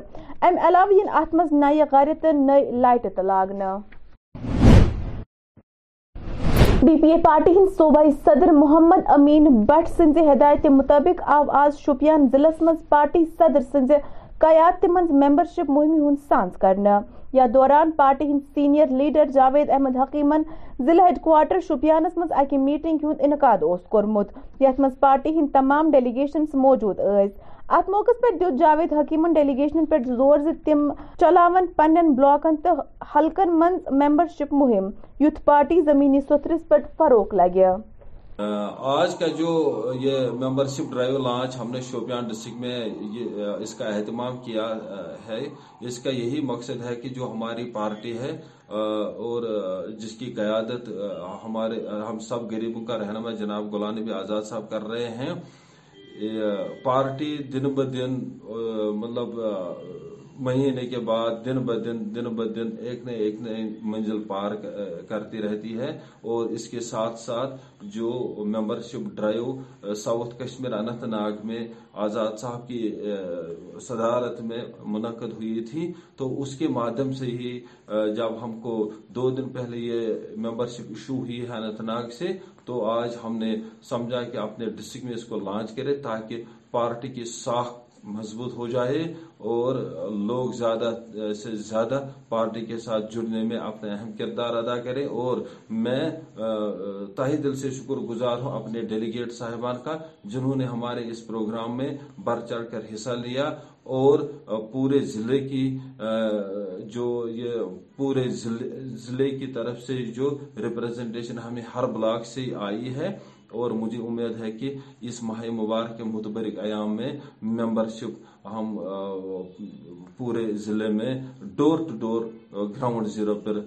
اَمہِ علاوٕ یِن اَتھ منٛز نَیہِ من تہٕ نٔے لایٹہٕ تہِ لاگنہٕ بی پی اے پارٹی ہٕنٛدۍ صوبائی صدر محمد امین بٹ سٕنٛزِ ہدایتہِ مُطٲبِق آو آز شُپیان ضِلعس منٛز پارٹی صدر سٕنٛزِ قیادتہِ منٛز ممبرشِپ موہم ہُنٛد سانس کرنہٕ یا دوران پارٹی ہند سینئر لیڈر جاوید احمد حکیمن ضلع ہیڈ کوارٹر شپیانس من اکہ میٹنگ ہند انعقاد کورمت یت مز پارٹی ہند تمام ڈیلیگیشنز موجود ات موقع پہ حکیمن ڈیلیگیشن ڈیلیگیشنن زور زم چلاون پنن بلاکن تو حلقن من ممبر شپ مہم تھ پارٹی زمینی سترس پہ فروغ لگہ آج کا جو یہ ممبرشپ ڈرائیو لانچ ہم نے شوپیان ڈسٹرکٹ میں اس کا اہتمام کیا ہے اس کا یہی مقصد ہے کہ جو ہماری پارٹی ہے اور جس کی قیادت ہمارے ہم سب غریبوں کا رہنما جناب غلام نبی آزاد صاحب کر رہے ہیں پارٹی دن بہ دن مطلب مہینے کے بعد دن بہ دن دن بہ دن ایک نہ ایک نئے منزل پار کرتی رہتی ہے اور اس کے ساتھ ساتھ جو membership drive south Kashmir Anantnag میں آزاد صاحب کی صدارت میں منعقد ہوئی تھی تو اس کے مادھیم سے ہی جب ہم کو دو دن پہلے یہ ممبر شپ ایشو ہوئی ہے اننت ناگ سے تو آج ہم نے سمجھا کہ اپنے ڈسٹرکٹ میں اس کو لانچ کرے تاکہ پارٹی کی ساخت مضبوط ہو جائے اور لوگ زیادہ سے زیادہ پارٹی کے ساتھ جڑنے میں اپنے اہم کردار ادا کرے اور میں تاہی دل سے شکر گزار ہوں اپنے ڈیلیگیٹ صاحبان کا جنہوں نے ہمارے اس پروگرام میں بڑھ چڑھ کر حصہ لیا اور پورے ضلع کی جو یہ پورے ضلع کی طرف سے جو ریپرزنٹیشن ہمیں ہر بلاک سے آئی ہے اور مجھے امید ہے کہ اس ماہ مبارک کے متبرک ایام میں ممبرشپ ہم پورے ضلع میں door to door ground zero پر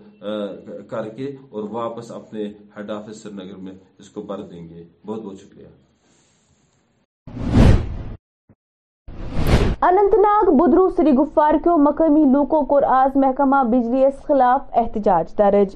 کر کے اور واپس اپنے ہیڈ آفس سری نگر میں اس کو بھر دیں گے بہت بہت شکریہ اننت ناگ بدرو سری گفار کیوں مقامی لوکوں کو آز محکمہ بجلی اس خلاف احتجاج درج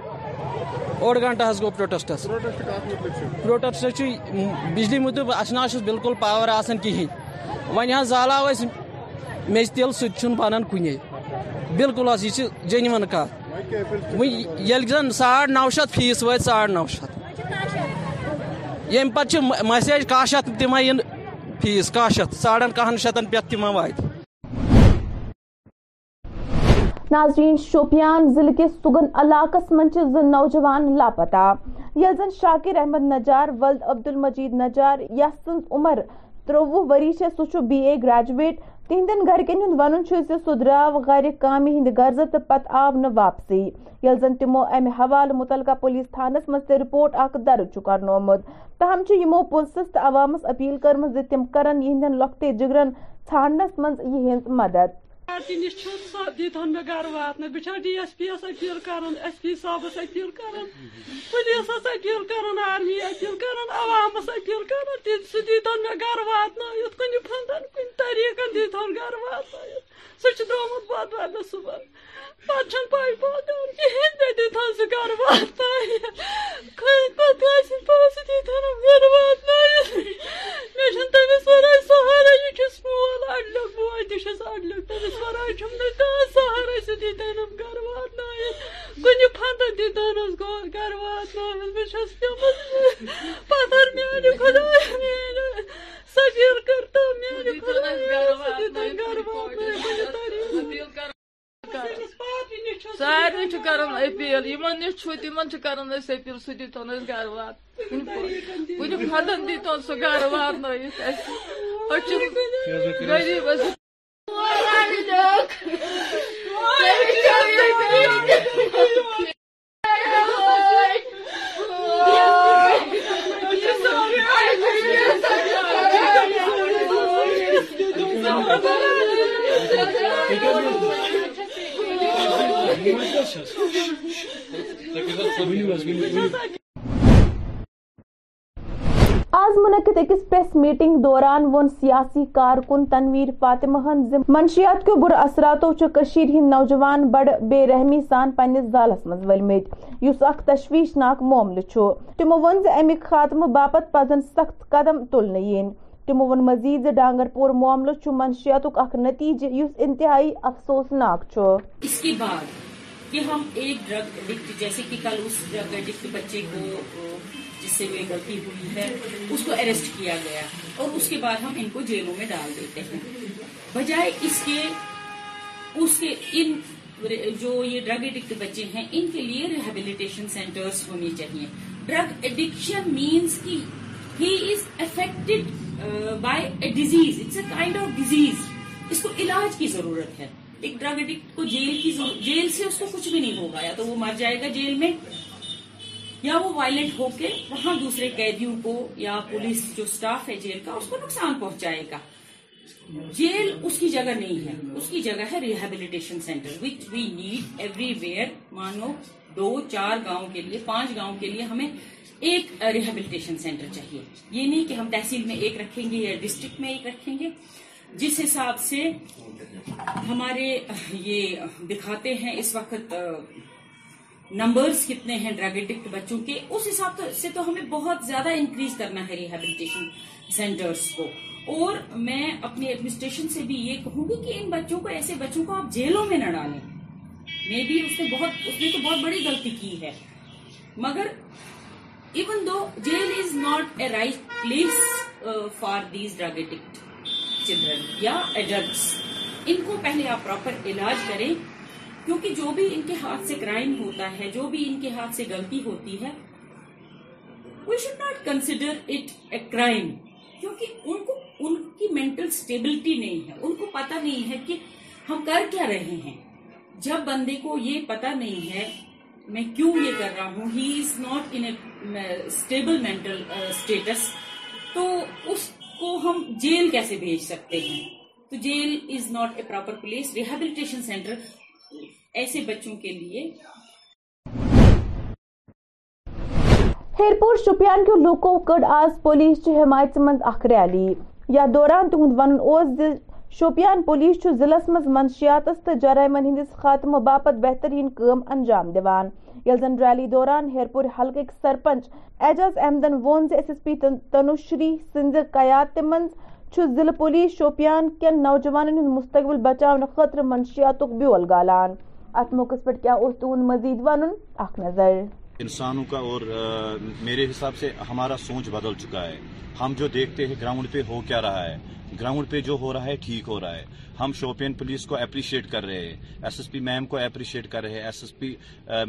اوڑ گنٹہ گو پروٹسٹس پروٹسٹ بجلی مطلب اچھا بالکل پاور آن کہین ون حالو تیل سن سنان کنے بالکل حس کت کھانے زن ساڑ نو فیس و ساڑ نو شہ یم پہ مسیج کاہ شی ان فیس کاہ شی ساڑن کہن شتن پہ ما وات ناظرین شوپیان ضلع کے سگن علاقس منچ نوجوان لاپتہ یل زن شاکر احمد نجار ولد عبد المجید نجار یس سن عمر تروہ وری بی اے گریجویٹ تہندین گرکن ون درو گر کام ہند غرض تو پتہ آو نا واپسی یل زن تمو ام حوالہ متعلقہ پولیس تھانس مز تہ رپورٹ تک درج کرنومت تاہم پولیس تو عوامس اپیل کرم تم کر لفتے جگرن ٹھانڈس منز مدد پارٹی نش دیتہ میرے گھر واتن بہت ڈی ایس پی یس اپی ایس پی صاحب اپیل كرانا پولیس كی كر آرمی اپیل كر عوامس اپیل كر سین ميں گر واتن كنڈن كن طریقہ دیتہن گھر واتن سہر دمہ صبح پہ چل پائی وات گھر واتم گھر واتن مجھے تمہس و سو اڈلی بو تس اڈلی وائرسم گر واتن کنیک دس گر وات بہتر خدا سارے کرم نش تم کسی اپل سہ دیتونس گات کن خطن دیتون سہ Oh, my غریب آز منعقد اکس پریس میٹنگ دوران ون سیاسی کارکن تنویر فاطمہ منشیات کثراتو كش ہند نوجوان بڑ بے رحمی سان پنس زالس مز اس اخ تشویشناک ناک معامل تمو و خاتمہ باپ پزن سخت قدم تلن ين تمو و مزید ڈانگر پور معاملہ چھ منشیات اخ نتیجہ اس انتہائی افسوس ناک کہ ہم ایک ڈرگ ایڈکٹ جیسے کہ کل اس ڈرگ ایڈکٹ بچے کو جس سے وہ غلطی ہوئی ہے اس کو اریسٹ کیا گیا اور اس کے بعد ہم ان کو جیلوں میں ڈال دیتے ہیں بجائے اس کے اس کے ان جو یہ ڈرگ ایڈکٹ بچے ہیں ان کے لیے ریہیبلیٹیشن سینٹرز ہونی چاہیے ڈرگ ایڈکشن مینس کی he is affected by a disease it's a kind of disease اس کو علاج کی ضرورت ہے ایک ڈرگ کو جیل کی جیل سے اس کو کچھ بھی نہیں ہوگا یا تو وہ مر جائے گا جیل میں یا وہ وائلنٹ ہو کے وہاں دوسرے قیدیوں کو یا پولیس جو سٹاف ہے جیل کا اس کو نقصان پہنچائے گا جیل اس کی جگہ نہیں ہے اس کی جگہ ہے rehabilitation centre which we need everywhere مانو دو چار گاؤں کے لیے پانچ گاؤں کے لیے ہمیں ایک ریہیبلیٹیشن سینٹر چاہیے یہ نہیں کہ ہم تحصیل میں ایک رکھیں گے یا ڈسٹرکٹ میں ایک رکھیں گے جس حساب سے ہمارے یہ دکھاتے ہیں اس وقت نمبرز کتنے ہیں ڈرگ ایڈکٹ بچوں کے اس حساب سے تو ہمیں بہت زیادہ انکریز کرنا ہے ریہیبلیٹیشن سینٹرز کو اور میں اپنے ایڈمنسٹریشن سے بھی یہ کہوں گی کہ ان بچوں کو ایسے بچوں کو آپ جیلوں میں نہ ڈالیں مے بی اس نے بہت اس نے تو بہت بڑی غلطی کی ہے مگر even the jail is not a right place for these drug addict children یا ایڈلٹس ان کو پہلے آپ پراپر علاج کریں کیونکہ جو بھی ان کے ہاتھ سے کرائم ہوتا ہے جو بھی ان کے ہاتھ سے غلطی ہوتی ہے کیونکہ ان کو ان کی مینٹل اسٹیبلٹی نہیں ہے ان کو پتا نہیں ہے کہ ہم کر کیا رہے ہیں جب بندے کو یہ پتا نہیں ہے میں کیوں یہ کر رہا ہوں he is not stable mental status تو اس کو ہم جیل کیسے بھیج سکتے ہیں تو jail is proper place rehabilitation centre ایسے بچوں کے لیے شپیان ہیر آز پولیس کے لوکو کرمایت مند اخلی یا دوران تہذ ون شوپیان پولیس ضلع مز منشیات تو جرائمن ہندس خاتمہ باپت بہترین کم انجام دیوان یل زن ریلی دوران ہیرپور حلق سرپنچ اعجاز احمدن وون ایس ایس پی تنوشری سند قیادت مز ضلع پولیس شوپیان کن نوجوانن ہند مستقبل بچاؤن خطر منشیات بیول گالان ات موقع پہ کیا اس تہد مزید ون اخ نظر انسانوں کا اور میرے حساب سے ہمارا سوچ بدل چکا ہے ہم جو دیکھتے ہیں گراؤنڈ پہ ہو کیا رہا ہے گراؤنڈ پہ جو ہو رہا ہے ٹھیک ہو رہا ہے ہم شوپین پولیس کو اپریشیٹ کر رہے ہیں ایس ایس پی میم کو اپریشیٹ کر رہے ہیں ایس ایس پی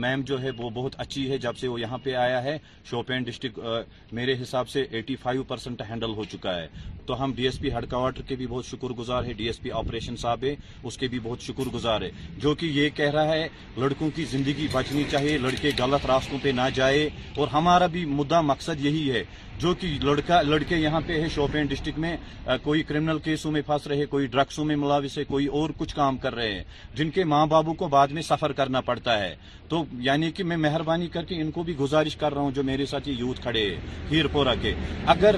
میم جو ہے وہ بہت اچھی ہے جب سے وہ یہاں پہ آیا ہے شوپین ڈسٹرکٹ میرے حساب سے ایٹی فائیو پرسینٹ ہینڈل ہو چکا ہے تو ہم D S P head quarter کے بھی بہت شکر گزار ہے ڈی ایس پی آپریشن صاحب ہے اس کے بھی بہت شکر گزار ہے جو کہ یہ کہہ رہا ہے لڑکوں کی زندگی بچنی چاہیے لڑکے غلط راستوں پہ نہ جائے اور ہمارا بھی مدعا مقصد یہی ہے جو کہ لڑکا لڑکے یہاں پہ ہے شوپین ڈسٹرکٹ میں کوئی کرمنل کیسوں میں پھنس رہے کوئی ڈرگسوں میں ملاوث ہے کوئی اور کچھ کام کر رہے ہیں جن کے ماں بابو کو بعد میں سفر کرنا پڑتا ہے تو یعنی کہ میں مہربانی کر کے ان کو بھی گزارش کر رہا ہوں جو میرے ساتھ یہ یوتھ کھڑے ہیں ہیر پورا کے اگر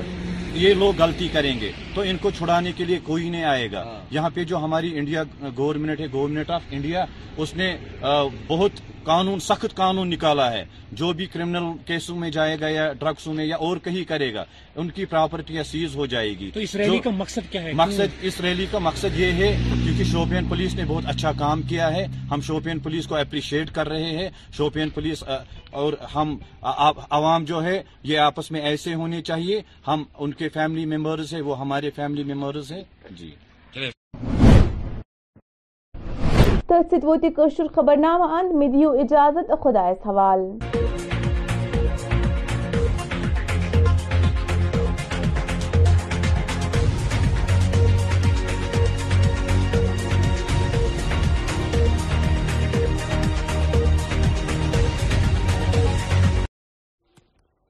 یہ لوگ غلطی کریں گے تو ان کو چھڑانے کے لیے کوئی نہیں آئے گا ہاں۔ یہاں پہ جو ہماری انڈیا گورنمنٹ ہے گورنمنٹ آف انڈیا اس نے بہت قانون سخت قانون نکالا ہے جو بھی کرمنل کیسوں میں جائے گا یا ڈرگسوں میں یا اور کہیں کرے گا ان کی پراپرٹیاں سیز ہو جائے گی اس ریلی کا مقصد کیا ہے مقصد اس ریلی کا مقصد یہ ہے کیونکہ شوپین پولیس نے بہت اچھا کام کیا ہے ہم شوپین پولیس کو اپریشیٹ کر رہے ہیں شوپین پولیس اور ہم عوام جو ہے یہ آپس میں ایسے ہونے چاہیے ہم ان کے فیملی ممبرز ہیں وہ ہمارے فیملی ممبرز ہیں جی تو یہ خبر نامہ دیو اجازت خدا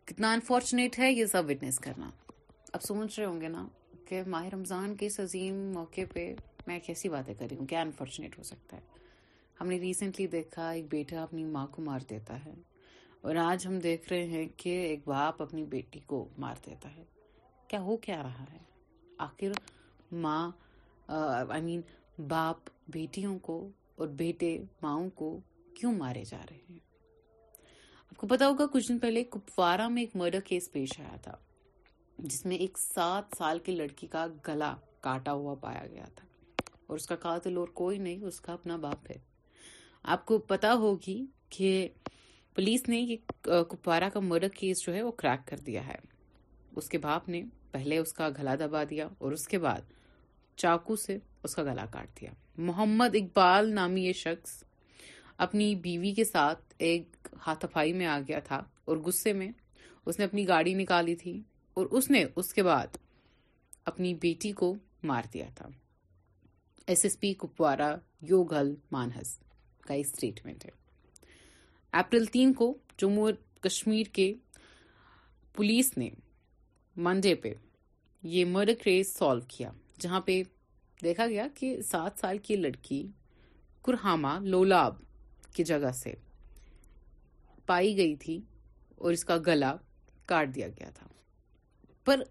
کتنا انفارچونیٹ ہے یہ سب وٹنس کرنا اب سوچ رہے ہوں گے نا کہ ماہ رمضان کے عظیم موقع پہ میں کیسی باتیں کر رہی ہوں کیا انفارچونیٹ ہو سکتا ہے ہم نے ریسنٹلی دیکھا ایک بیٹا اپنی ماں کو مار دیتا ہے اور آج ہم دیکھ رہے ہیں کہ ایک باپ اپنی بیٹی کو مار دیتا ہے کیا ہو کیا رہا ہے آخر ماں آئی مین باپ بیٹیوں کو اور بیٹے ماؤں کو کیوں مارے جا رہے ہیں آپ کو پتا ہوگا کچھ دن پہلے کپوارا میں ایک مرڈر کیس پیش آیا تھا جس میں ایک سات سال کی لڑکی کا گلا کاٹا ہوا پایا گیا تھا اور اس کا قاتل اور کوئی نہیں اس کا اپنا باپ ہے آپ کو پتا ہوگی کہ پولیس نے یہ کپوارا کا مرڈر کیس جو ہے وہ کریک کر دیا ہے اس کے باپ نے پہلے اس کا گلا دبا دیا اور اس کے بعد چاقو سے اس کا گلا کاٹ دیا محمد اقبال نامی یہ شخص اپنی بیوی کے ساتھ ایک ہاتھائی میں آ گیا تھا اور غصے میں اس نے اپنی گاڑی نکالی تھی اور اس نے اس کے بعد اپنی بیٹی کو مار دیا تھا S S P Kupwara Yougal Manhas کا ایک اسٹیٹمنٹ ہے اپریل تین کو جموں کشمیر کے پولیس نے منڈے پہ یہ مرڈر کیس سالو کیا جہاں پہ دیکھا گیا کہ سات سال کی لڑکی کرہاما لولاب کی جگہ سے پائی گئی تھی اور اس کا گلا کاٹ دیا گیا تھا پر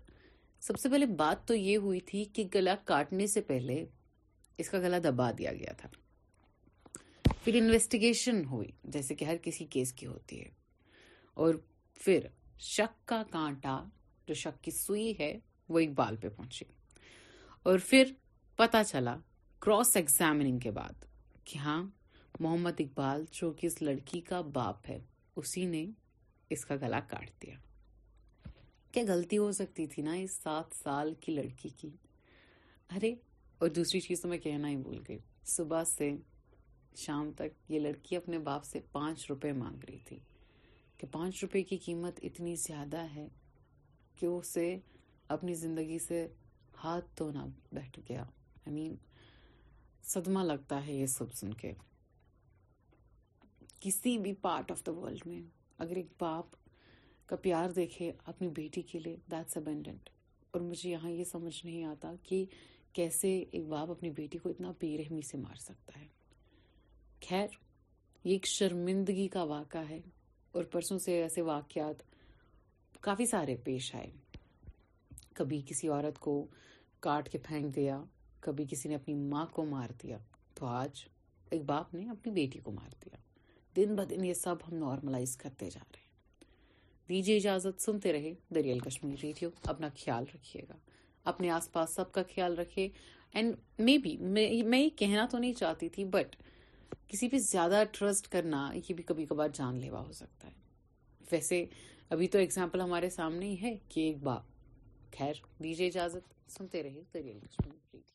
سب سے پہلے بات تو یہ ہوئی تھی کہ گلا کاٹنے سے پہلے اس کا گلا دبا دیا گیا تھا پھر انویسٹیگیشن ہوئی جیسے کہ ہر کسی کیس کی ہوتی ہے اور پھر شک کا کانٹا جو شک کی سوئی ہے وہ اقبال پہ پہنچی اور پھر چلا کے بعد کہ ہاں محمد اقبال جو کہ اس لڑکی کا باپ ہے اسی نے اس کا گلا کاٹ دیا کیا گلتی ہو سکتی تھی نا اس سات سال کی لڑکی کی ارے اور دوسری چیز تو میں کہنا ہی بھول گئی صبح سے شام تک یہ لڑکی اپنے باپ سے پانچ روپے مانگ رہی تھی کہ پانچ روپے کی قیمت اتنی زیادہ ہے کہ اسے اپنی زندگی سے ہاتھ دھونا بیٹھ گیا آئی مین صدمہ لگتا ہے یہ سب سن کے کسی بھی پارٹ آف دا ورلڈ میں اگر ایک باپ کا پیار دیکھے اپنی بیٹی کے لیے دیٹس ابینڈنٹ اور مجھے یہاں یہ سمجھ نہیں آتا کہ کیسے ایک باپ اپنی بیٹی کو اتنا بے رحمی سے مار سکتا ہے خیر یہ ایک شرمندگی کا واقعہ ہے اور پرسوں سے ایسے واقعات کافی سارے پیش آئے کبھی کسی عورت کو کاٹ کے پھینک دیا کبھی کسی نے اپنی ماں کو مار دیا تو آج ایک باپ نے اپنی بیٹی کو مار دیا دن ب دن یہ سب ہم نارملائز کرتے جا رہے ہیں دیجیے اجازت سنتے رہے دریال کشمیر ریڈیو اپنا خیال رکھیے گا اپنے آس پاس سب کا خیال رکھے اینڈ مے بی میں یہ کہنا تو نہیں چاہتی تھی بٹ کسی پہ زیادہ ٹرسٹ کرنا یہ بھی کبھی کبھار جان لیوا ہو سکتا ہے ویسے ابھی تو اگزامپل ہمارے سامنے ہی ہے کہ ایک باپ خیر دیجیے اجازت سنتے رہیے